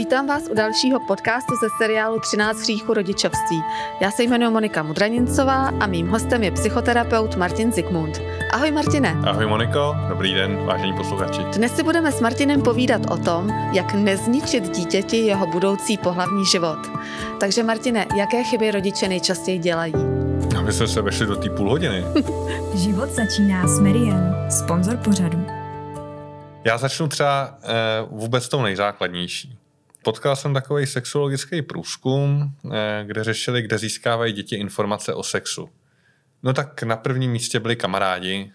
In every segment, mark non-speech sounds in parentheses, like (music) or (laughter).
Vítám vás u dalšího podcastu ze seriálu 13 hříchů rodičovství. Já se jmenuji Monika Mudranincová a mým hostem je psychoterapeut Martin Zikmund. Ahoj Martine. Ahoj Moniko, dobrý den, vážení posluchači. Dnes si budeme s Martinem povídat o tom, jak nezničit dítěti jeho budoucí pohlavní život. Takže Martine, jaké chyby rodiče nejčastěji dělají? My jsme se vešli do té půl hodiny. (laughs) Život začíná s Meriem, sponzor pořadu. Já začnu třeba eh, vůbec tou nejzákladnější. Potkal jsem takový sexuologický průzkum, eh, kde řešili, kde získávají děti informace o sexu. No tak na prvním místě byli kamarádi,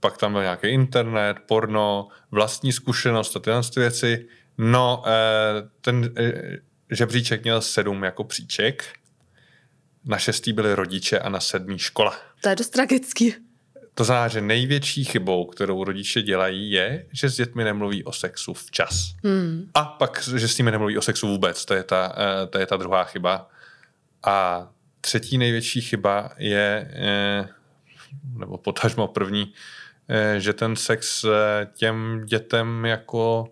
pak tam byl nějaký internet, porno, vlastní zkušenost a tyhle věci. No, eh, ten eh, žebříček měl sedm jako příček, na šestý byli rodiče a na sedmý škola. To je dost tragický. To znamená, že největší chybou, kterou rodiče dělají, je, že s dětmi nemluví o sexu včas. Hmm. A pak, že s nimi nemluví o sexu vůbec. To je ta, eh, to je ta druhá chyba. A třetí největší chyba je, eh, nebo potažmo první, eh, že ten sex těm dětem jako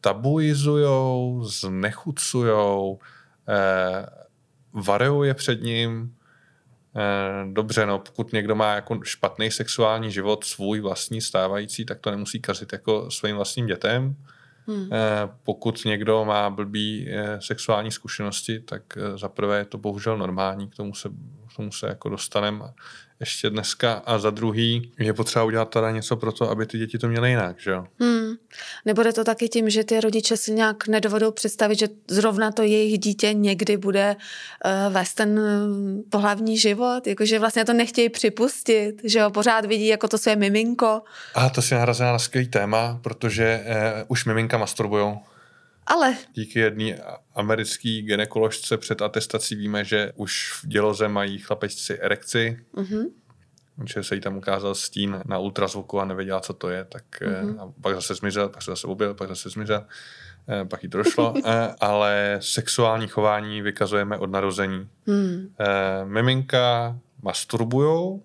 tabuizujou, znechucujou, varuje před ním, dobře, no, pokud někdo má jako špatný sexuální život, svůj vlastní stávající, tak to nemusí kazit jako svým vlastním dětem. Hmm. Eh, pokud někdo má blbý eh, sexuální zkušenosti, tak zaprvé je to bohužel normální, k tomu se, k tomu se jako dostaneme ještě dneska a za druhý je potřeba udělat teda něco pro to, aby ty děti to měly jinak, že jo? Hmm. Nebude to taky tím, že ty rodiče si nějak nedovedou představit, že zrovna to jejich dítě někdy bude uh, vést ten uh, pohlavní život, jakože vlastně to nechtějí připustit, že ho pořád vidí jako to své miminko. A to si nahrazila na skvělý téma, protože uh, už miminka masturbujou. Ale... Díky jedné americké ginekoložce před atestací víme, že už v děloze mají chlapečci erekci. Mm-hmm. Že se jí tam ukázal stín na ultrazvuku a nevěděla, co to je, tak mm-hmm. a pak zase zmizel, pak se zase objel, pak zase zmizel, eh, pak jí to došlo. (laughs) Eh, ale sexuální chování vykazujeme od narození. Mm. Miminka masturbujou,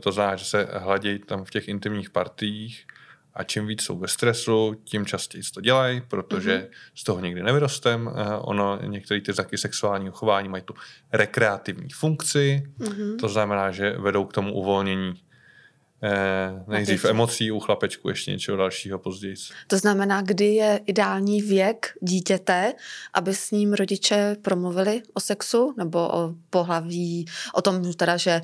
to znamená, že se hladějí tam v těch intimních partiích, a čím víc jsou ve stresu, tím častěji to dělají, protože mm-hmm. z toho nikdy nevyrostem. Eh, ono, některé ty znaky sexuálního chování mají tu rekreativní funkci, mm-hmm. to znamená, že vedou k tomu uvolnění Eh, nejdřív emocí u chlapečku, ještě něčeho dalšího později. To znamená, kdy je ideální věk dítěte, aby s ním rodiče promluvili o sexu nebo o pohlaví, o tom teda, že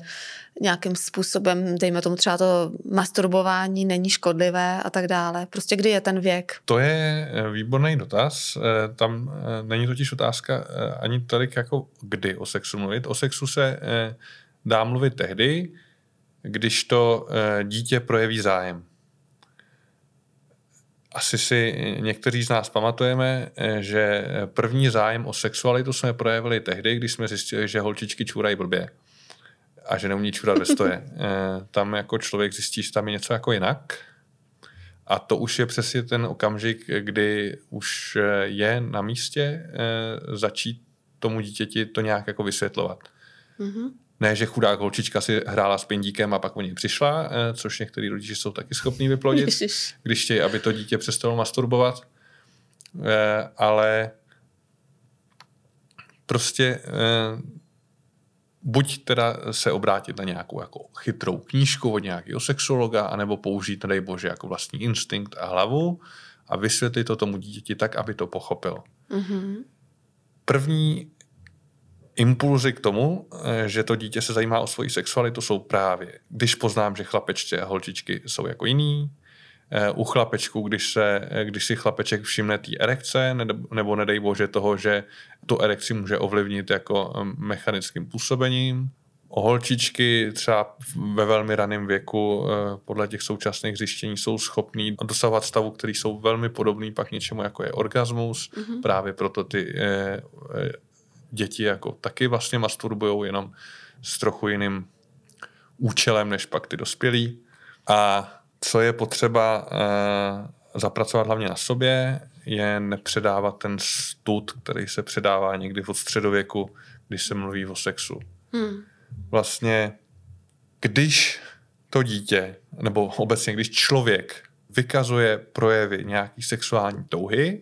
nějakým způsobem, dejme tomu třeba to masturbování není škodlivé a tak dále. Prostě kdy je ten věk? To je eh, výborný dotaz. Eh, tam eh, není totiž otázka ani tolik jako kdy o sexu mluvit. O sexu se dá mluvit tehdy, když to eh, dítě projeví zájem. Asi si někteří z nás pamatujeme, eh, že první zájem o sexualitu jsme projevili tehdy, když jsme zjistili, že holčičky čůrají blbě a že neumí čůrat ve stoje. (laughs) Eh, tam jako člověk zjistí, že tam je něco jako jinak. A to už je přesně ten okamžik, kdy už je na místě začít tomu dítěti to nějak jako vysvětlovat. Mm-hmm. Ne, že chudá holčička si hrála s pindíkem a pak o něj přišla, eh, což některý rodiče jsou taky schopní vyplodit, když chtějí, aby to dítě přestalo masturbovat. Eh, ale prostě eh, buď teda se obrátit na nějakou jako chytrou knížku od nějakého sexologa, anebo použít, nedej bože, jako vlastní instinkt a hlavu a vysvětlit to tomu dítěti tak, aby to pochopil. Mm-hmm. První impulzy k tomu, eh, že to dítě se zajímá o svoji sexualitu, jsou právě, když poznám, že chlapečci a holčičky jsou jako jiný, eh, u chlapečků, když, se, eh, když si chlapeček všimne té erekce, nebo nedej bože toho, že tu erekci může ovlivnit jako mechanickým působením. O holčičky třeba ve velmi raném věku podle těch současných zjištění jsou schopní dosahovat stavu, který jsou velmi podobný pak něčemu, jako je orgasmus. Mm-hmm. Právě proto ty děti jako taky vlastně masturbujou jenom s trochu jiným účelem než pak ty dospělí. A co je potřeba uh, zapracovat hlavně na sobě, je nepředávat ten stud, který se předává někdy od středověku, když se mluví o sexu. Hmm. Vlastně, když to dítě, nebo obecně když člověk vykazuje projevy nějaký sexuální touhy,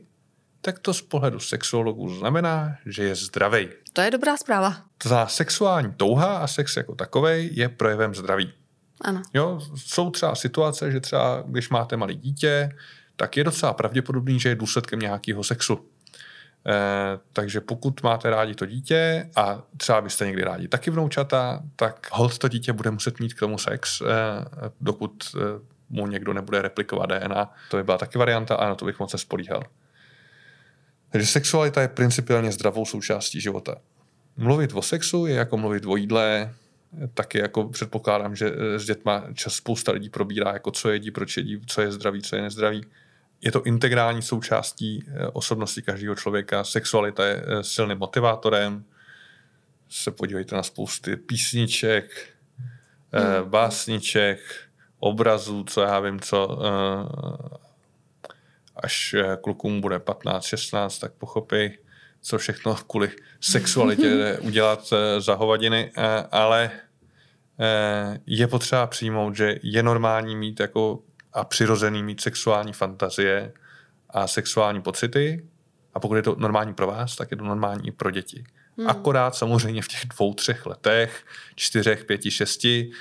tak to z pohledu sexuologů znamená, že je zdravý. To je dobrá zpráva. To znamená, sexuální touha a sex jako takový je projevem zdraví. Ano. Jo, jsou třeba situace, že třeba když máte malé dítě, tak je docela pravděpodobný, že je důsledkem nějakého sexu. Eh, takže pokud máte rádi to dítě a třeba byste někdy rádi taky vnoučata, tak hold to dítě bude muset mít k tomu sex, eh, dokud eh, mu někdo nebude replikovat DNA. To by byla taky varianta a na to bych moc spolíhal. Takže sexualita je principiálně zdravou součástí života. Mluvit o sexu je jako mluvit o jídle, taky jako předpokládám, že s dětma čas spousta lidí probírá, jako co jedí, proč jedí, co je zdravý, co je nezdravý. Je to integrální součástí eh, osobnosti každého člověka. Sexualita je eh, silným motivátorem. Se podívejte na spousty písniček, hmm. básniček, obrazů, co já vím, co až klukům bude 15, 16, tak pochopí, co všechno kvůli sexualitě (laughs) udělat za hovadiny, ale je potřeba přijmout, že je normální mít jako a přirozený mít sexuální fantazie a sexuální pocity a pokud je to normální pro vás, tak je to normální i pro děti. Hmm. Akorát samozřejmě v těch dvou, třech letech, čtyřech, pěti, šesti,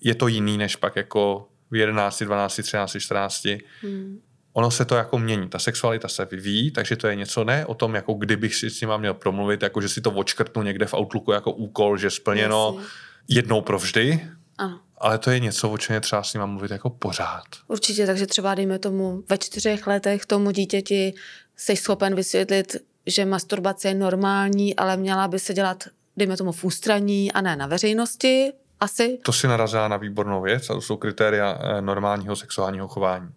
je to jiný než pak jako v 11, 12, 13, 14. Hmm ono se to jako mění. Ta sexualita se vyvíjí, takže to je něco ne o tom, jako kdybych si s nima měl promluvit, jako že si to očkrtnu někde v Outlooku jako úkol, že splněno Jasně. jednou provždy. Ano. Ale to je něco, o čem je třeba s nima mluvit jako pořád. Určitě, takže třeba dejme tomu ve čtyřech letech tomu dítěti jsi schopen vysvětlit, že masturbace je normální, ale měla by se dělat, dejme tomu, v ústraní a ne na veřejnosti, asi. To si narazila na výbornou věc a to jsou kritéria eh, normálního sexuálního chování.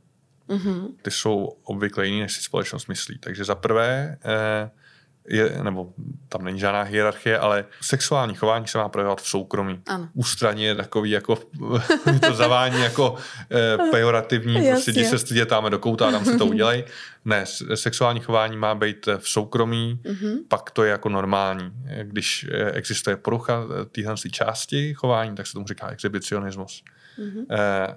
Mm-hmm. Ty jsou obvykle jiný, než si společnost myslí. Takže za prvé eh, je, nebo tam není žádná hierarchie, ale sexuální chování se má projevovat v soukromí. Ano. Ústraní je takový jako, (laughs) to zavání jako eh, pejorativní, prostě jdi se stydět, dáme do kouta a tam si to (laughs) udělej. Ne, sexuální chování má být v soukromí, mm-hmm. pak to je jako normální. Když eh, existuje porucha eh, téhle části chování, tak se tomu říká exhibicionismus. Mm-hmm.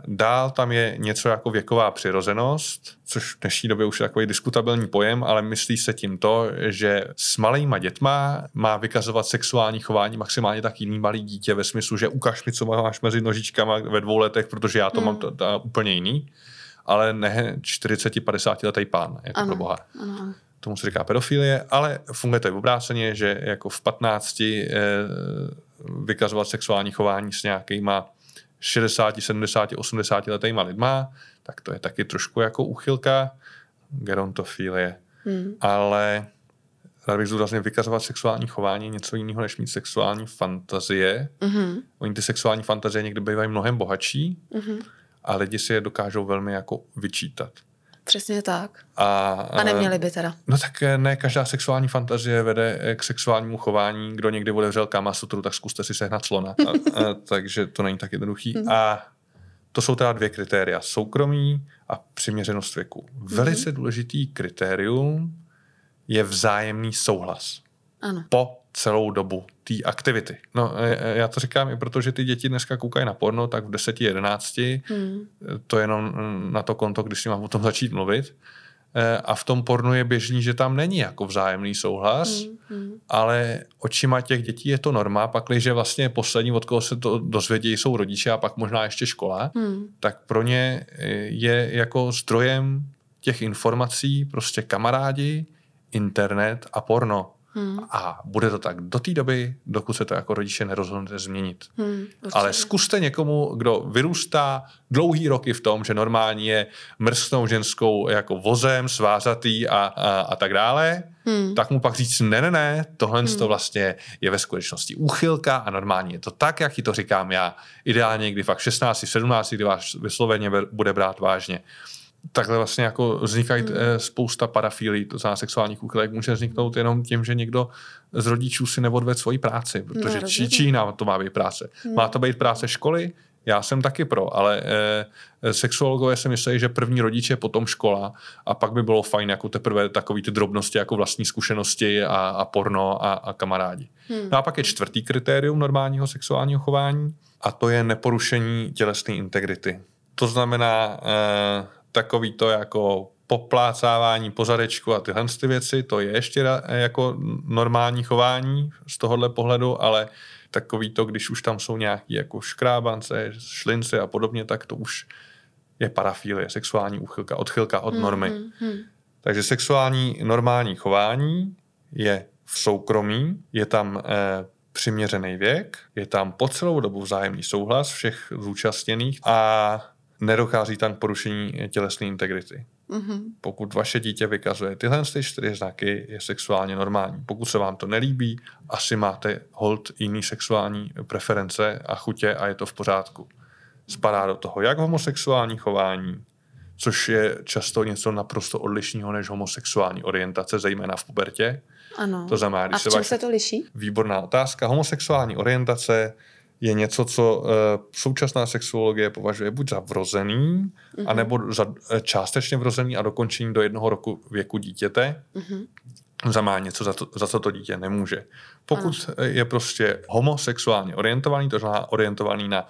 Dál tam je něco jako věková přirozenost, což v dnešní době už je takový diskutabilní pojem, ale myslí se tím to, že s malýma dětma má vykazovat sexuální chování maximálně tak jiný malý dítě ve smyslu, že ukaž mi, co máš mezi nožičkama ve dvou letech, protože já to mm. mám to, to úplně jiný, ale ne 40-50 letý pán, jako ano, pro boha. Ano. Tomu se říká pedofilie, ale funguje to i obráceně, že jako v 15 eh, vykazovat sexuální chování s nějakýma 60, 70, 80 letýma lidma, tak to je taky trošku jako úchylka gerontofilie. Hmm. Ale rád bych zdůraznil, vykazovat sexuální chování něco jiného, než mít sexuální fantazie. Mm-hmm. Oni ty sexuální fantazie někdy bývají mnohem bohatší mm-hmm. a lidi si je dokážou velmi jako vyčítat. Přesně tak. A, a neměli by teda. No tak eh, ne každá sexuální fantazie vede eh, k sexuálnímu chování. Kdo někdy otevřel Kama Sutru, tak zkuste si sehnat slona. (laughs) A, a, takže to není tak jednoduchý. Hmm. A to jsou teda dvě kritéria. Soukromí a přiměřenost věku. Velice hmm. důležitý kritérium je vzájemný souhlas. Ano. Po celou dobu té aktivity. No, e, e, já to říkám i proto, že ty děti dneska koukají na porno, tak v 10, 11, hmm. to je jenom na to konto, když si mám o tom začít mluvit. E, a v tom pornu je běžný, že tam není jako vzájemný souhlas, hmm, hmm. ale očima těch dětí je to norma, pakliže vlastně poslední, od koho se to dozvědí, jsou rodiče a pak možná ještě škola, hmm. tak pro ně je jako zdrojem těch informací prostě kamarádi, internet a porno. Hmm. A bude to tak do té doby, dokud se to jako rodiče nerozhodnete změnit. Hmm, Ale zkuste někomu, kdo vyrůstá dlouhý roky v tom, že normální je mrsknou ženskou jako vozem, svářatý a, a, a tak dále, hmm. tak mu pak říct, ne, ne, ne, tohle hmm. to vlastně je ve skutečnosti úchylka a normální je to tak, jak ti to říkám já. Ideálně, kdy fakt 16, 17, kdy vás vysloveně bude brát vážně takhle vlastně jako vznikají hmm. Eh, spousta parafílí, to znamená sexuálních úchylek, může vzniknout jenom tím, že někdo z rodičů si neodved svoji práci, protože no, či, čína to má být práce. Hmm. Má to být práce školy, já jsem taky pro, ale eh, sexuologové si myslí, že první rodiče, potom škola a pak by bylo fajn jako teprve takový ty drobnosti jako vlastní zkušenosti a, a porno a, a kamarádi. Hmm. No a pak je čtvrtý kritérium normálního sexuálního chování a to je neporušení tělesné integrity. To znamená, eh, takový to jako poplácávání po zadečku a tyhle ty věci, to je ještě jako normální chování z tohohle pohledu, ale takový to, když už tam jsou nějaký jako škrábance, šlince a podobně, tak to už je parafílie, sexuální úchylka, odchylka od normy. Mm, mm, mm. Takže sexuální normální chování je v soukromí, je tam eh, přiměřený věk, je tam po celou dobu vzájemný souhlas všech zúčastněných a nedochází tam k porušení tělesné integrity. Mm-hmm. Pokud vaše dítě vykazuje tyhle čtyři znaky, je sexuálně normální. Pokud se vám to nelíbí, asi máte hold jiný sexuální preference a chutě a je to v pořádku. Spadá do toho jak homosexuální chování, což je často něco naprosto odlišného než homosexuální orientace, zejména v pubertě. Ano. To znamená, když a v čem se, vaše... se to liší? Výborná otázka. Homosexuální orientace je něco, co uh, současná sexuologie považuje buď za vrozený, mm-hmm. anebo za uh, částečně vrozený a dokončení do jednoho roku věku dítěte. Mm-hmm. Znamená něco, za, to, za co to dítě nemůže. Pokud ano. je prostě homosexuálně orientovaný, to znamená orientovaný na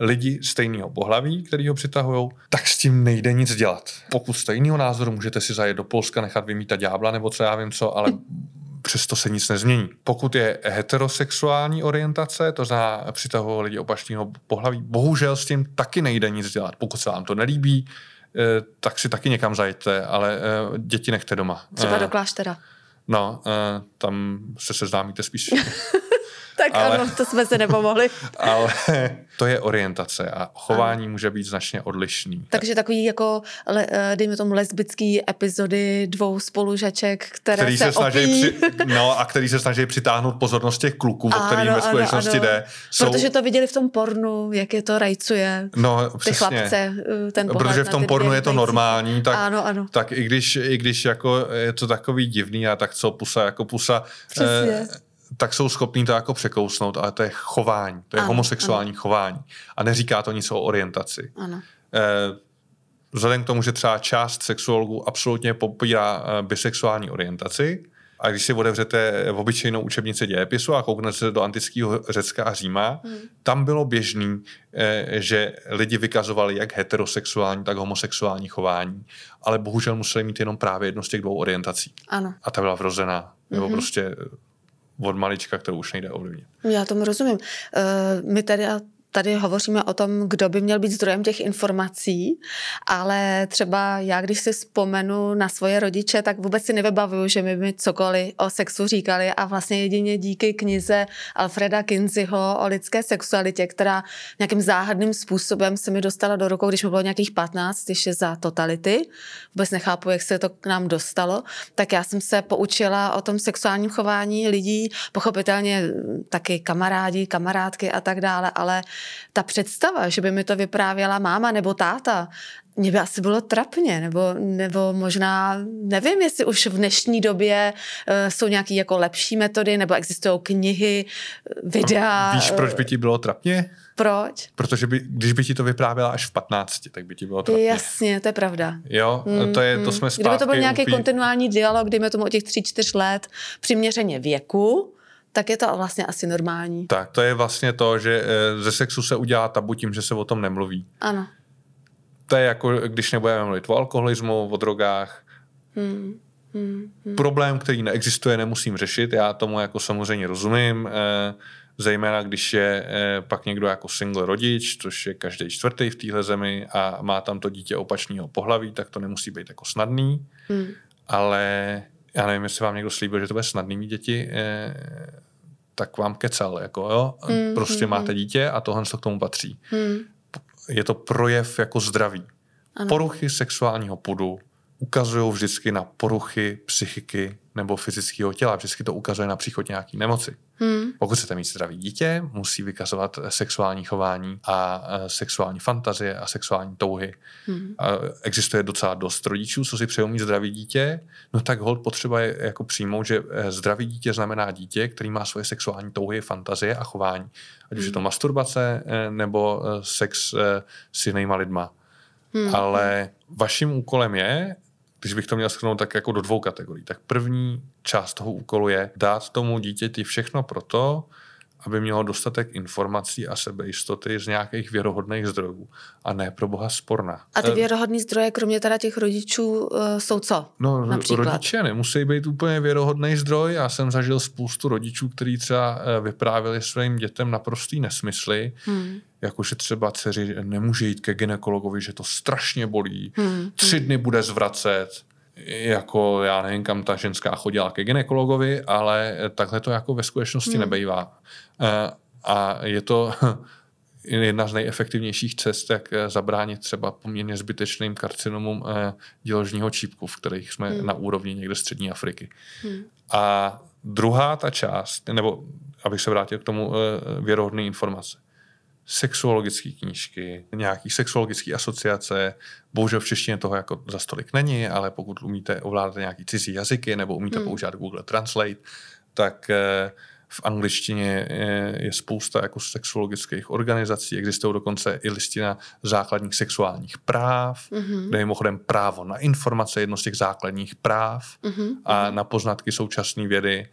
lidi stejného pohlaví, který ho přitahují, tak s tím nejde nic dělat. Pokud stejného názoru, můžete si zajet do Polska, nechat vymítat ďábla nebo co já vím co, ale (laughs) přesto se nic nezmění. Pokud je heterosexuální orientace, to znamená přitahuje lidi opačného pohlaví, bohužel s tím taky nejde nic dělat. Pokud se vám to nelíbí, eh, tak si taky někam zajďte, ale eh, děti nechte doma. Třeba eh, do kláštera. No, tam se seznámíte spíš (laughs) tak ale, ano, to jsme se nepomohli. (laughs) ale to je orientace a chování ano. může být značně odlišný. Takže takový jako, eh, dejme tomu, lesbický epizody dvou spolužaček, které který se, se snaží opí. při, No a který se snaží přitáhnout pozornost těch kluků, o kterým ve skutečnosti ano. jde. Jsou... Protože to viděli v tom pornu, jak je to rajcuje. No, ty chlapce, eh, ten Protože v tom pornu je to normální, tak, ano, ano. tak i když, i když jako je to takový divný a tak co pusa jako pusa, Přesně. Eh, tak jsou schopní to jako překousnout, ale to je chování, to je ano, homosexuální ano. chování. A neříká to nic o orientaci. Ano. Eh, vzhledem k tomu, že třeba část sexuologů absolutně popírá eh, bisexuální orientaci, a když si otevřete v obyčejnou učebnici dějepisu a kouknete se do antického Řecka a Říma, hmm. tam bylo běžný, eh, že lidi vykazovali jak heterosexuální, tak homosexuální chování, ale bohužel museli mít jenom právě jednu z těch dvou orientací. Ano. A ta byla vrozená. Nebo mm-hmm. prostě od malička, kterou už nejde ovlivnit. Já tomu rozumím. Uh, my tady tady hovoříme o tom, kdo by měl být zdrojem těch informací, ale třeba já, když si vzpomenu na svoje rodiče, tak vůbec si nevybavuju, že mi by cokoliv o sexu říkali a vlastně jedině díky knize Alfreda Kinseyho o lidské sexualitě, která nějakým záhadným způsobem se mi dostala do rukou, když mi bylo nějakých 15, ještě za totality. Vůbec nechápu, jak se to k nám dostalo. Tak já jsem se poučila o tom sexuálním chování lidí, pochopitelně taky kamarádi, kamarádky a tak dále, ale ta představa, že by mi to vyprávěla máma nebo táta, mě by asi bylo trapně, nebo, nebo možná, nevím, jestli už v dnešní době uh, jsou nějaké jako lepší metody, nebo existují knihy, videa. Víš, proč by ti bylo trapně? Proč? Protože by, když by ti to vyprávěla až v 15, tak by ti bylo trapně. Jasně, to je pravda. Jo, mm, to, je, to hmm. jsme zpátky. Kdyby to byl nějaký upí... kontinuální dialog, dejme tomu o těch 3-4 let, přiměřeně věku, tak je to vlastně asi normální. Tak, to je vlastně to, že eh, ze sexu se udělá tabu tím, že se o tom nemluví. Ano. To je jako, když nebudeme mluvit o alkoholismu, o drogách. Hmm. Hmm, hmm. Problém, který neexistuje, nemusím řešit. Já tomu jako samozřejmě rozumím, eh, zejména když je eh, pak někdo jako single rodič, což je každý čtvrtý v téhle zemi a má tam to dítě opačného pohlaví, tak to nemusí být jako snadný. Hmm. Ale já nevím, jestli vám někdo slíbil, že to bude snadný mít děti, tak vám kecal, jako jo. Mm, prostě mm, máte dítě a tohle to k tomu patří. Mm. Je to projev jako zdraví. Ano. Poruchy sexuálního pudu ukazují vždycky na poruchy psychiky nebo fyzického těla. Vždycky to ukazuje na příchod nějaký nemoci. Hmm. Pokud chcete mít zdravý dítě, musí vykazovat sexuální chování a sexuální fantazie a sexuální touhy. Hmm. A existuje docela dost rodičů, co si přejou mít zdravý dítě, no tak hold potřeba je jako přijmout, že eh, zdravý dítě znamená dítě, který má svoje sexuální touhy, fantazie a chování. Ať už je to hmm. masturbace eh, nebo eh, sex s jinýma lidma. Hmm. Ale vaším úkolem je když bych to měl schrnout tak jako do dvou kategorií, tak první část toho úkolu je dát tomu dítěti všechno proto, aby mělo dostatek informací a sebejistoty z nějakých věrohodných zdrojů a ne pro boha sporná. A ty Eh, věrohodný zdroje, kromě teda těch rodičů, uh, jsou co? No, například? rodiče nemusí být úplně věrohodný zdroj. Já jsem zažil spoustu rodičů, kteří třeba eh, vyprávěli svým dětem naprostý nesmysly, Hmm. jakože třeba dceři nemůže jít ke ginekologovi, že to strašně bolí, Hmm. tři dny bude zvracet, jako já nevím, kam ta ženská chodila ke ginekologovi, ale takhle to jako ve skutečnosti Hmm. nebejvá. Eh, A je to (laughs) jedna z nejefektivnějších cest, jak eh, zabránit třeba poměrně zbytečným karcinomům eh, děložního čípku, v kterých jsme Hmm. na úrovni někde střední Afriky. Hmm. A druhá ta část, nebo abych se vrátil k tomu věrohodné informace. Sexuologické knížky, nějaký sexuologické asociace, bohužel v češtině toho jako za stolik není, ale pokud umíte ovládat nějaký cizí jazyky nebo umíte Hmm. používat Google Translate, tak eh, v angličtině eh, je spousta jako sexuologických organizací, existují dokonce i listina základních sexuálních práv, Mhm. kde je mimochodem právo na informace, jedno z těch základních práv Mhm. a na poznatky současné vědy.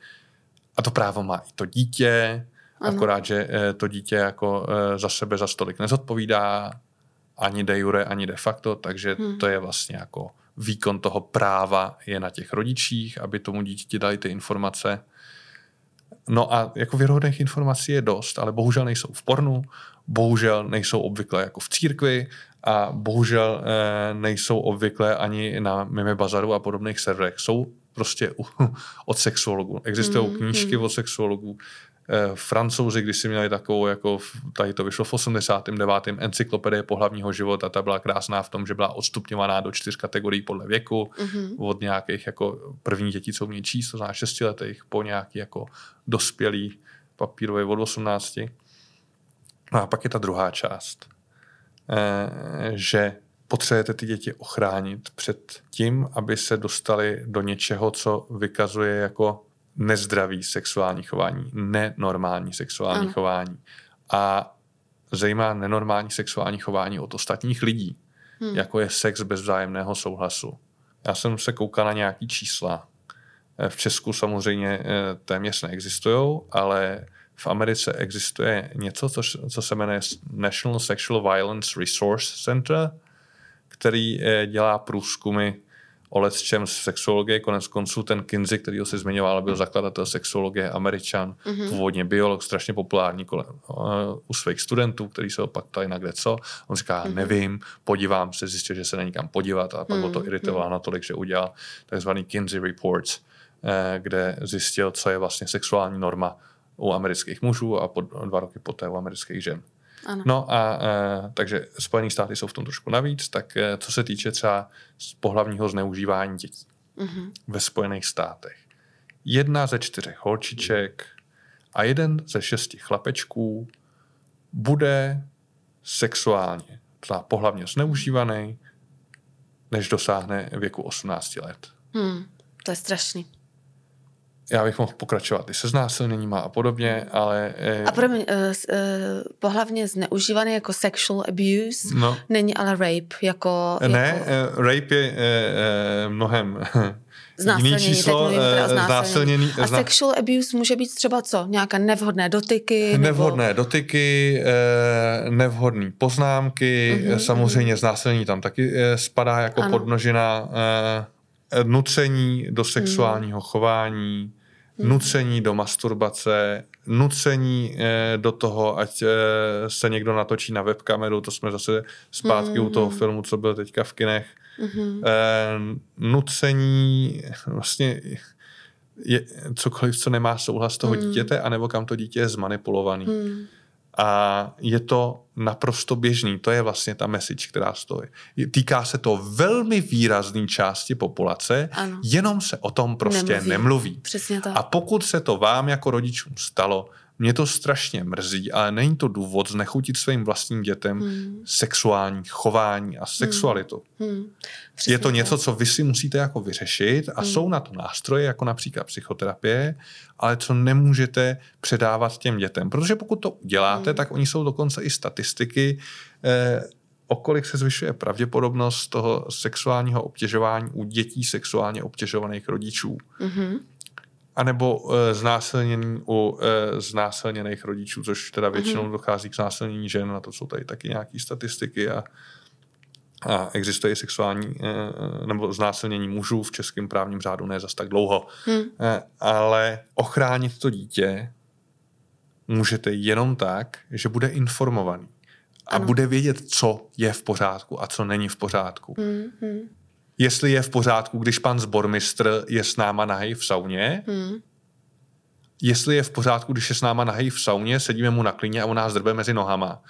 A to právo má i to dítě, Ano. akorát, že eh, to dítě jako eh, za sebe za stolik nezodpovídá, ani de jure, ani de facto, takže Hmm. to je vlastně jako výkon toho práva je na těch rodičích, aby tomu dítěti dali ty informace. No a jako věrohodných informací je dost, ale bohužel nejsou v pornu, bohužel nejsou obvykle jako v církvi a bohužel eh, nejsou obvykle ani na Mime Bazaru a podobných serverech. Jsou prostě u, (laughs) od sexuologů. Existují Hmm, knížky hmm. od sexuologů. Eh, Francouzi, když si měli takovou, jako tady to vyšlo v 89. encyklopedie pohlavního života, ta byla krásná v tom, že byla odstupňovaná do čtyř kategorií podle věku Mhm. od nějakých jako první dětí, co umějí číst, to znamená šestiletých, po nějaký jako dospělý papírový od 18. No a pak je ta druhá část, eh, že potřebujete ty děti ochránit před tím, aby se dostali do něčeho, co vykazuje jako nezdravý sexuální chování, nenormální sexuální Ano. chování. A zajímá nenormální sexuální chování od ostatních lidí, Hmm. hmm. jako je sex bez vzájemného souhlasu. Já jsem se koukal na nějaký čísla. Eh, V Česku samozřejmě eh, téměř neexistují, ale v Americe existuje něco, co, co se jmenuje National Sexual Violence Resource Center, který eh, dělá průzkumy o letčem z sexuologie. Konec konců ten Kinsey, který ho si zmiňoval, byl zakladatel sexuologie, američan, Mhm. mm-hmm. původně biolog, strašně populární kolem, uh, u svých studentů, který se ho pak na kde co. On říká, Mhm. mm-hmm. nevím, podívám se, zjistil, že se není kam podívat a pak mm-hmm. ho to Mhm, iritovalo natolik, že udělal takzvaný Kinsey Reports, eh, kde zjistil, co je vlastně sexuální norma u amerických mužů a po, dva roky poté u amerických žen. Ano. No a e, takže Spojené státy jsou v tom trošku navíc, tak e, co se týče třeba z pohlavního zneužívání dětí Mhm. ve Spojených státech. Jedna ze čtyřech holčiček a jeden ze šesti chlapečků bude sexuálně, znamená pohlavně zneužívaný, než dosáhne věku 18 let. Hmm. To je strašný. Já bych mohl pokračovat i se znásilněníma a podobně, ale... e, A promiň, uh, uh, pohlavně zneužívaný jako sexual abuse, no, není ale rape jako... Ne, jako jako... rape je eh, mnohem (laughs) znásilnění, jiný číslo, teď mluvím o eh, znásilnění. A zna- sexual abuse může být třeba co? Nějaké nevhodné dotyky? Nevhodné dotyky, eh, nevhodné poznámky, Mhm, mm-hmm, samozřejmě znásilnění tam taky eh, spadá jako Ano. podnožina, eh, nucení do sexuálního chování, Mhm. nucení do masturbace, nucení eh, do toho, ať eh, se někdo natočí na webkameru, to jsme zase zpátky u toho Mhm. filmu, co byl teďka v kinech, eh, nucení vlastně je cokoliv, co nemá souhlas toho Hmm. dítěte, anebo kam to dítě je zmanipulovaný. Hmm. A je to naprosto běžný. To je vlastně ta message, která stojí. Týká se to velmi výrazné části populace, Ano. jenom se o tom prostě Nemluví. nemluví. nemluví. Přesně tak. A pokud se to vám jako rodičům stalo, mě to strašně mrzí, ale není to důvod znechutit svým vlastním dětem Hmm. sexuální chování a sexualitu. Hmm. Přesně Je to něco, co vy si musíte jako vyřešit a Hmm. jsou na to nástroje, jako například psychoterapie, ale co nemůžete předávat těm dětem. Protože pokud to uděláte, Hmm. tak oni jsou dokonce i statistiky, eh, o kolik se zvyšuje pravděpodobnost toho sexuálního obtěžování u dětí sexuálně obtěžovaných rodičů. Mhm. Anebo uh, znásilnění u uh, znásilněných rodičů, což teda většinou mm-hmm. dochází k znásilnění žen, na to jsou tady taky nějaké statistiky a, a existuje i sexuální uh, nebo znásilnění mužů v českém právním řádu ne zas tak dlouho. Mm. Uh, ale ochránit to dítě můžete jenom tak, že bude informovaný a ano. bude vědět, co je v pořádku a co není v pořádku. Mm-hmm. Jestli je v pořádku, když pan zbormistr je s náma nahej v sauně, mm. jestli je v pořádku, když je s náma nahej v sauně, sedíme mu na klině a on nás drbe mezi nohama.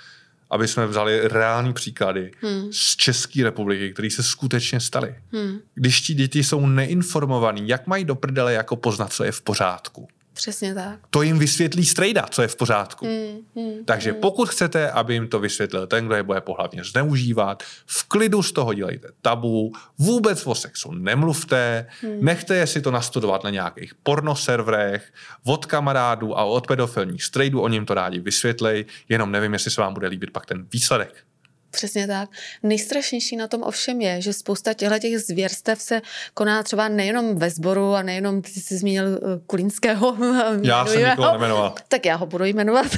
Aby jsme vzali reální příklady hmm. z České republiky, které se skutečně staly. Hmm. Když ti děti jsou neinformovaní, jak mají do prdele jako poznat, co je v pořádku? Přesně tak. To jim vysvětlí strejda, co je v pořádku. Mm, mm, Takže mm. pokud chcete, aby jim to vysvětlil ten, kdo je bude pohlavně zneužívat, v klidu z toho dělejte tabu, vůbec o sexu nemluvte, mm. nechte je si to nastudovat na nějakých pornoserverech, od kamarádů a od pedofilních strejdů, oni jim to rádi vysvětlej, jenom nevím, jestli se vám bude líbit pak ten výsledek. Přesně tak. Nejstrašnější na tom ovšem je, že spousta těchto těch zvěrstev se koná třeba nejenom ve sboru a nejenom, ty jsi zmínil eh, Kulínského. (laughs) Já jsem nikoho nemenoval. Tak já ho budu jmenovat. (laughs)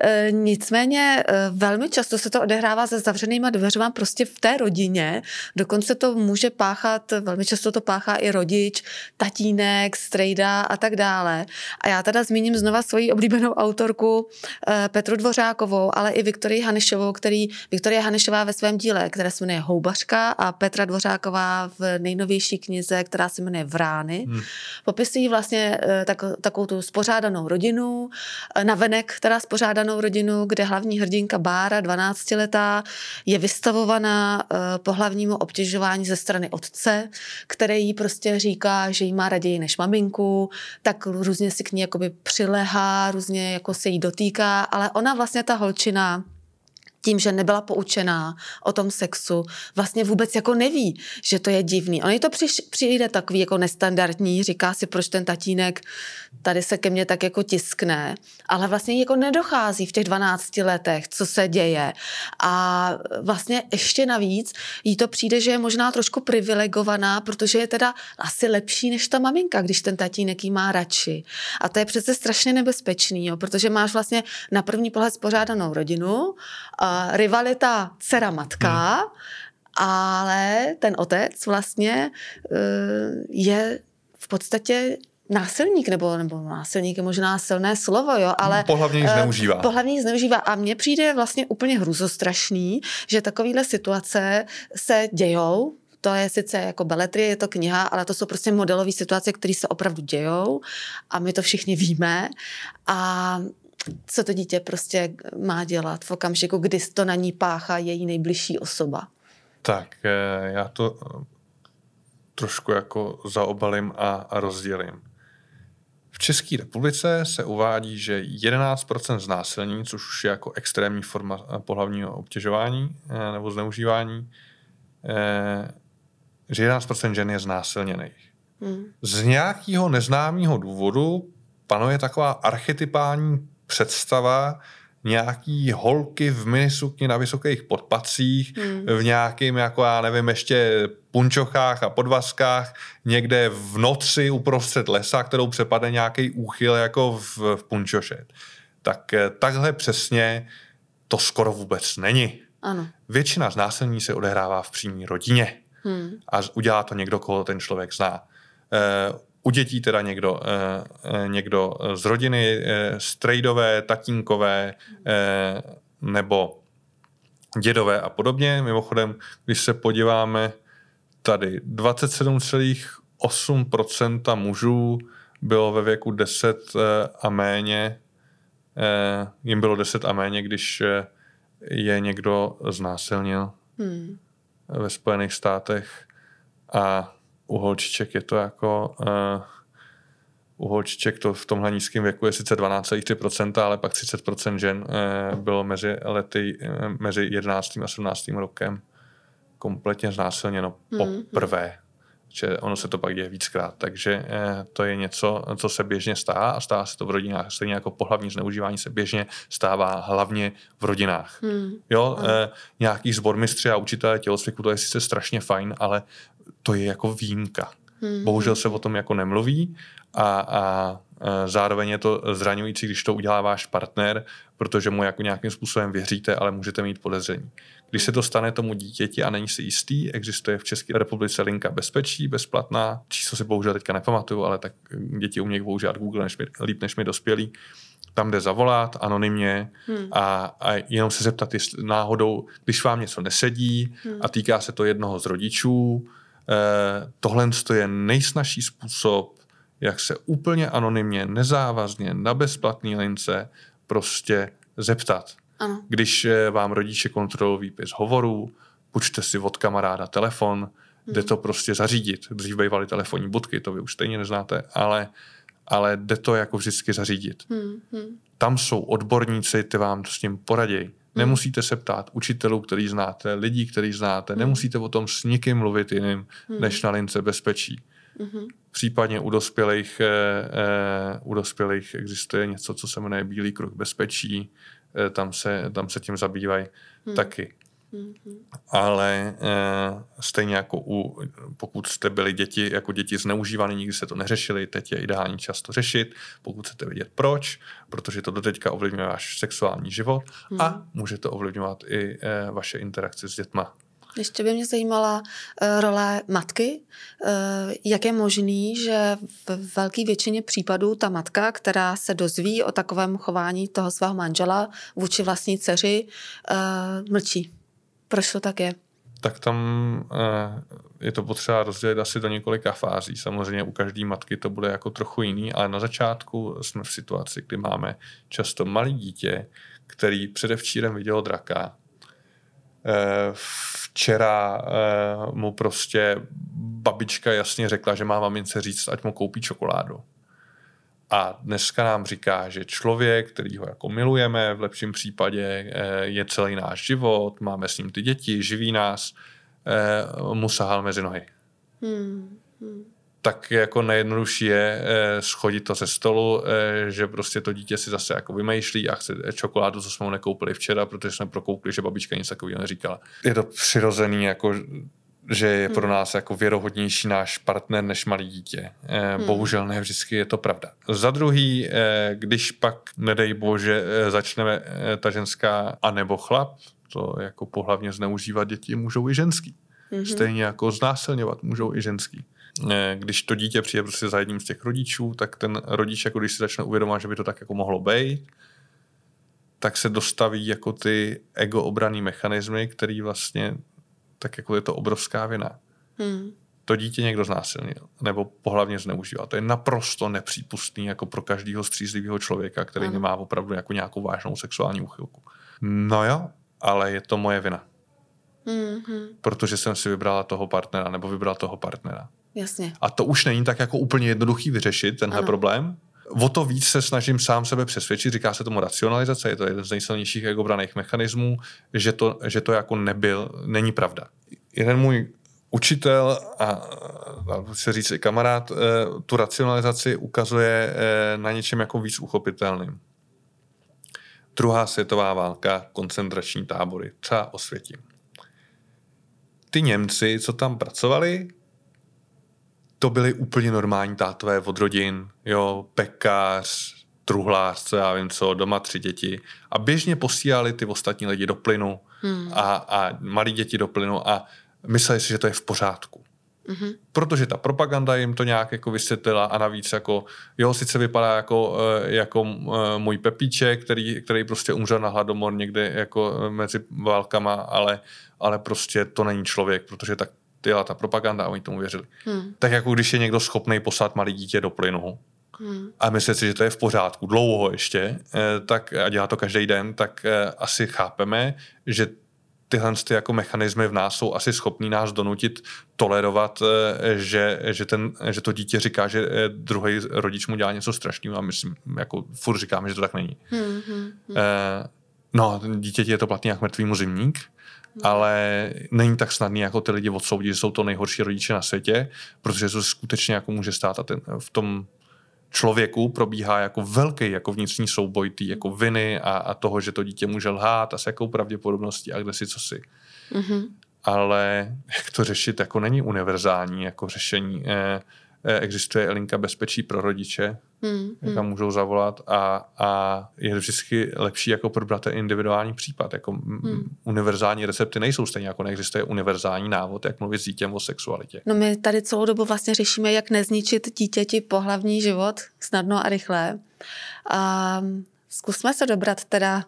Eh, nicméně eh, velmi často se to odehrává za zavřenýma dveřma prostě v té rodině. Dokonce to může páchat, velmi často to páchá i rodič, tatínek, strejda a tak dále. A já teda zmíním znova svoji oblíbenou autorku Petru Dvořákovou, ale i Viktorii Hanišovou, který Viktoria Hanešová ve svém díle, které se jmenuje Houbařka a Petra Dvořáková v nejnovější knize, která se jmenuje Vrány. Hmm. Popisují vlastně eh, tak, takovou tu spořádanou rodinu, eh, na venek teda spořádanou rodinu, kde hlavní hrdinka Bára, 12-letá, je vystavovaná eh, pohlavnímu obtěžování ze strany otce, který jí prostě říká, že jí má raději než maminku, tak různě si k ní jakoby přilehá, různě jako se jí dotýká, ale ona vlastně ta holčina tím, že nebyla poučená o tom sexu, vlastně vůbec jako neví, že to je divný. Ono to přiš, přijde takový jako nestandardní, říká si, proč ten tatínek tady se ke mně tak jako tiskne, ale vlastně jako nedochází v těch 12 letech, co se děje. A vlastně ještě navíc jí to přijde, že je možná trošku privilegovaná, protože je teda asi lepší než ta maminka, když ten tatínek jí má radši. A to je přece strašně nebezpečný, jo, protože máš vlastně na první pohled spořádanou rodinu, a rivalita dcera-matka, hmm. ale ten otec vlastně eh, je v podstatě násilník, nebo, nebo násilník je možná silné slovo, jo, ale... Pohlavně ji zneužívá. Uh, pohlavně zneužívá a mně přijde vlastně úplně hruzostrašný, že takovéhle situace se dějou, to je sice jako beletrie, je to kniha, ale to jsou prostě modelové situace, které se opravdu dějou a my to všichni víme a co to dítě prostě má dělat v okamžiku, kdy to na ní páchá její nejbližší osoba. Tak, eh, já to eh, trošku jako zaobalím a, a rozdělím. V České republice se uvádí, že 11% znásilnění, což už je jako extrémní forma eh, pohlavního obtěžování nebo zneužívání, že 11% žen je znásilněných. Hmm. Z nějakého neznámého důvodu panuje taková archetypální představa nějaký holky v minisukni na vysokých podpacích, hmm. v nějakým, jako já nevím, ještě punčochách a podvazkách, někde v noci uprostřed lesa, kterou přepadne nějaký úchyl jako v, v punčoše. Tak eh, takhle přesně to skoro vůbec není. Ano. Většina znásilní se odehrává v přímé rodině. Hmm. A udělá to někdo, koho ten člověk zná. Eh, u dětí teda někdo, eh, eh, někdo z rodiny, eh, strejdové, tatínkové nebo dědové a podobně. Mimochodem, když se podíváme tady, 27,8% mužů bylo ve věku 10 a méně, jim bylo 10 a méně, když je někdo znásilnil hmm. ve Spojených státech a u holčiček je to jako... Uh, u holčiček to v tomhle nízkém věku je sice 12,3%, ale pak 30% žen uh, bylo mezi lety, uh, mezi 11. a 17. rokem kompletně znásilněno mm. poprvé že ono se to pak děje víckrát. Takže eh, to je něco, co se běžně stává a stává se to v rodinách. Stejně jako pohlavní zneužívání se běžně stává hlavně v rodinách. Hmm. Jo, eh, nějaký zbormistři a učitelé tělocviku, to je sice strašně fajn, ale to je jako výjimka. Hmm. Bohužel se o tom jako nemluví a, a e, zároveň je to zraňující, když to udělá váš partner, protože mu jako nějakým způsobem věříte, ale můžete mít podezření. Když se to stane tomu dítěti a není si jistý, existuje v České republice linka bezpečí, bezplatná, číslo si bohužel teďka nepamatuju, ale tak děti umějí používat Google než my, líp než my dospělí, tam jde zavolat anonymně Hmm. a, a jenom se zeptat, jestli náhodou, když vám něco nesedí Hmm. a týká se to jednoho z rodičů, tohle je nejsnažší způsob, jak se úplně anonymně, nezávazně, na bezplatný lince prostě zeptat. Ano. Když eh, vám rodiče kontrolují výpis hovorů, půjčte si od kamaráda telefon, jde to prostě zařídit. Dřív bývaly telefonní budky, to vy už stejně neznáte, ale, ale jde to jako vždycky zařídit. Hmm. Hmm. Tam jsou odborníci, ty vám s tím poradí. Nemusíte se ptát učitelů, který znáte, lidí, který znáte, nemusíte o tom s nikým mluvit jiným, než na lince bezpečí. Mhm. Případně u dospělých, eh, eh, u dospělých existuje něco, co se jmenuje Bílý kruh bezpečí, eh, tam se, tam se tím zabývají taky. Mhm. Ale eh, stejně jako u, pokud jste byli děti, jako děti zneužívané, nikdy se to neřešili, teď je ideální čas to řešit, pokud chcete vědět proč, protože to doteďka ovlivňuje váš sexuální život a může to ovlivňovat i eh, vaše interakce s dětma. Ještě by mě zajímala uh, role matky. Jak je možný, že v velké většině případů ta matka, která se dozví o takovém chování toho svého manžela vůči vlastní dceři, mlčí? Proč to tak je? tak tam eh, je to potřeba rozdělit asi do několika fází. Samozřejmě u každé matky to bude jako trochu jiný, ale na začátku jsme v situaci, kdy máme často malý dítě, který předevčírem viděl draka. Eh, Včera eh, mu prostě babička jasně řekla, že má mamince říct, ať mu koupí čokoládu. A dneska nám říká, že člověk, který ho jako milujeme, v lepším případě eh, je celý náš život, máme s ním ty děti, živí nás, eh, mu sahal mezi nohy. Hmm. Hmm. Tak jako nejjednodušší je eh, schodit to ze stolu, eh, že prostě to dítě si zase jako vymýšlí a chce čokoládu, co jsme mu nekoupili včera, protože jsme prokoukli, že babička nic takového neříkala. Je to přirozený, jako že je pro nás jako věrohodnější náš partner než malý dítě. Eh, Bohužel ne vždycky je to pravda. Za druhý, eh, když pak, nedej bože, eh, začneme ta ženská anebo chlap, to jako pohlavně zneužívat děti můžou i ženský. Mhm. Stejně jako znásilňovat můžou i ženský. Když to dítě přijde prostě za jedním z těch rodičů, tak ten rodič, jako když si začne uvědomovat, že by to tak jako mohlo být, tak se dostaví jako ty ego obraný mechanismy, který vlastně tak jako je to obrovská vina. Hmm. To dítě někdo znásilnil nebo pohlavně zneužíval. To je naprosto nepřípustný jako pro každého střízlivého člověka, který Ano. nemá opravdu jako nějakou vážnou sexuální úchylku. No jo, ale je to moje vina, Hmm. Hmm. protože jsem si vybrala toho partnera nebo vybral toho partnera. Jasně. A to už není tak jako úplně jednoduchý vyřešit tenhle Ano. problém. O to víc se snažím sám sebe přesvědčit, říká se tomu racionalizace, je to jeden z nejsilnějších egobraných mechanismů, že to, že to jako nebyl, není pravda. Jeden můj učitel a, se říct i kamarád, eh, tu racionalizaci ukazuje eh, na něčem jako víc uchopitelným. Druhá světová válka, koncentrační tábory, třeba osvětím. Ty Němci, co tam pracovali, to byly úplně normální tátové od rodin, jo, pekař, truhlář, co já vím co, doma tři děti a běžně posílali ty ostatní lidi do plynu Hmm. a, a malí děti do plynu a mysleli si, že to je v pořádku. Mhm. Protože ta propaganda jim to nějak jako vysvětlila a navíc jako, jo, sice vypadá jako, eh, jako eh, můj Pepíček, který, který prostě umřel na hladomor někde jako eh, mezi válkama, ale, ale prostě to není člověk, protože tak dělá ta propaganda a oni tomu věřili. Hmm. Tak jako když je někdo schopný poslat malé dítě do plynu Hmm. a myslí si, že to je v pořádku, dlouho ještě, eh, tak a dělá to každý den, tak eh, asi chápeme, že tyhle ty jako mechanismy v nás jsou asi schopný nás donutit tolerovat, eh, že, že, ten, že to dítě říká, že druhý rodič mu dělá něco strašného a myslím, jako furt říkáme, že to tak není. Hmm. Hmm. Eh, no, dítěti je to platný jak mrtvýmu zimník, ale není tak snadný jako ty lidi odsoudit, že jsou to nejhorší rodiče na světě, protože to skutečně jako může stát a ten, v tom člověku probíhá jako velký jako vnitřní souboj tý jako viny a, a toho, že to dítě může lhát a s jakou pravděpodobností a kde si co si. Mhm. ale jak to řešit, jako není univerzální jako řešení. Eh, existuje linka bezpečí pro rodiče, Hmm, kam hmm. můžou zavolat a, a je vždycky lepší jako probrat ten individuální případ. Jako hmm. univerzální recepty nejsou stejně, jako neexistuje univerzální návod, jak mluvit s dítěm o sexualitě. No my tady celou dobu vlastně řešíme, jak nezničit dítěti pohlavní život snadno a rychle. A zkusme se dobrat teda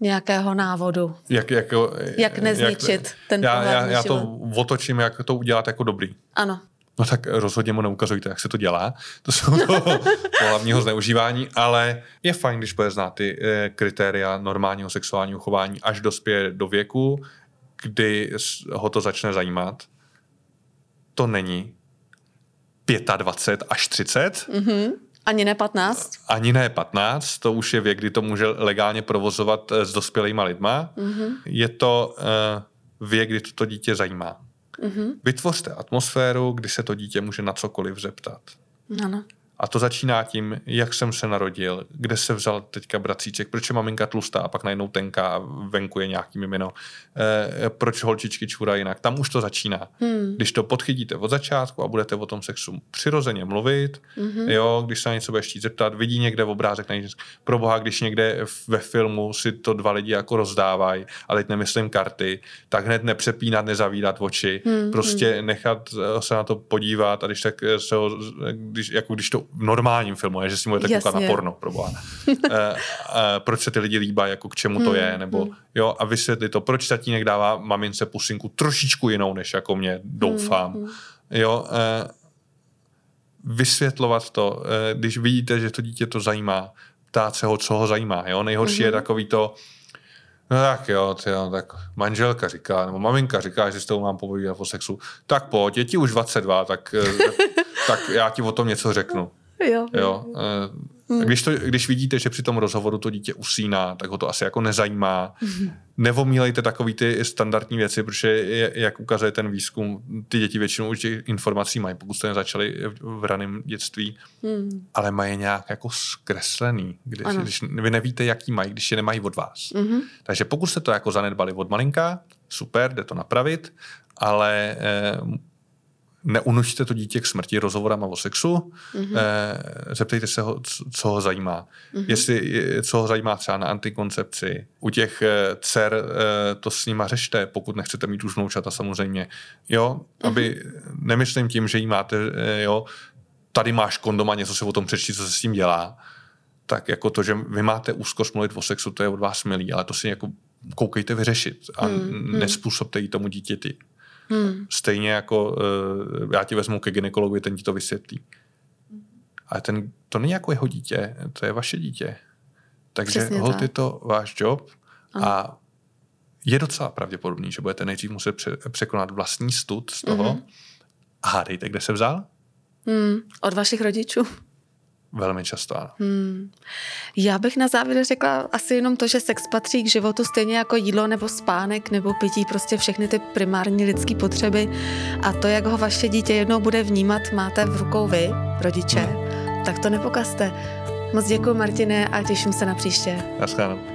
nějakého návodu. Jak, jako, Jak nezničit ten já, já, já to život. otočím, jak to udělat jako dobrý. Ano. No tak rozhodně mu neukazujte, jak se to dělá. To jsou to (laughs) pohlavního zneužívání, ale je fajn, když bude znát ty eh, kritéria normálního sexuálního chování, až dospěje do věku, kdy ho to začne zajímat. To není 25 až 30, Mhm. Ani ne 15. ani ne 15, to už je věk, kdy to může legálně provozovat eh, s dospělýma lidma. Mhm. Je to eh, věk, kdy to dítě zajímá. Mhm. Vytvořte atmosféru, kdy se to dítě může na cokoliv zeptat. Ano. A to začíná tím, jak jsem se narodil, kde se vzal teďka bratříček, proč je maminka tlustá a pak najednou tenká a venku je nějaký mimino, e, proč holčičky čurají jinak. Tam už to začíná. Hmm. Když to podchytíte od začátku a budete o tom sexu přirozeně mluvit, mm-hmm. jo, když se na něco budeš zeptat, vidí někde obrázek na něco. Pro boha, když někde v- ve filmu si to dva lidi jako rozdávají, ale teď nemyslím karty, tak hned nepřepínat, nezavídat oči, Hmm, prostě nechat eh, se na to podívat a když tak se ho, když, jako když to v normálním filmu je, že si můžete koukat na Jasně. porno, pro boha. Eh, eh, proč se ty lidi líbají, jako k čemu to Hmm, je, nebo hmm. jo, a vysvětlit to, proč tatínek dává mamince pusinku trošičku jinou, než jako mě, doufám. Hmm, Jo, eh, vysvětlovat to, eh, když vidíte, že to dítě to zajímá, ptát se ho, co ho zajímá. Jo? Nejhorší mm-hmm. je takový to, no tak jo, tyjo, tak manželka říká, nebo maminka říká, že s tou mám povídat o sexu. Tak pojď, je ti už 22, tak, (laughs) tak já ti o tom něco řeknu. Jo. Jo. a Když, to, když vidíte, že při tom rozhovoru to dítě usíná, tak ho to asi jako nezajímá. Nevomílejte takový ty standardní věci, protože jak ukazuje ten výzkum, ty děti většinou už těch informací mají, pokud jste nezačali v, v raném dětství, Hmm. ale mají nějak jako zkreslený, když, Ano. když vy nevíte, jaký mají, když je nemají od vás. Mhm. Takže pokud jste to jako zanedbali od malinka, super, jde to napravit, ale eh, neunučte to dítě k smrti rozhovorama o sexu, mm-hmm. eh, zeptejte se ho, co, co ho zajímá. Mm-hmm. Jestli, je- co ho zajímá třeba na antikoncepci. U těch eh, dcer eh, to s nima řešte, pokud nechcete mít už vnoučata samozřejmě. Jo, aby, nemyslím tím, že jí máte, eh, jo, tady máš kondom a něco se o tom přečti, co se s tím dělá, tak jako to, že vy máte úzkost mluvit o sexu, to je od vás milý, ale to si jako koukejte vyřešit a hmm, nespůsobte jí tomu dítěti. Hmm. Stejně jako uh, já ti vezmu ke gynekologovi, ten ti to vysvětlí. Ale ten, to není jako jeho dítě, to je vaše dítě. Takže Přesně hold tak. je to váš job a je docela pravděpodobný, že budete nejdřív muset pře- překonat vlastní stud z toho. Mm-hmm. A hádejte, kde se vzal? Hmm. Od vašich rodičů. Velmi často ano. Hmm. Já bych na závěr řekla asi jenom to, že sex patří k životu stejně jako jídlo nebo spánek nebo pití, prostě všechny ty primární lidské potřeby. A to, jak ho vaše dítě jednou bude vnímat, máte v rukou vy, rodiče, tak to nepokazte. Moc děkuji, Martine, a těším se na příště. Naschledanou.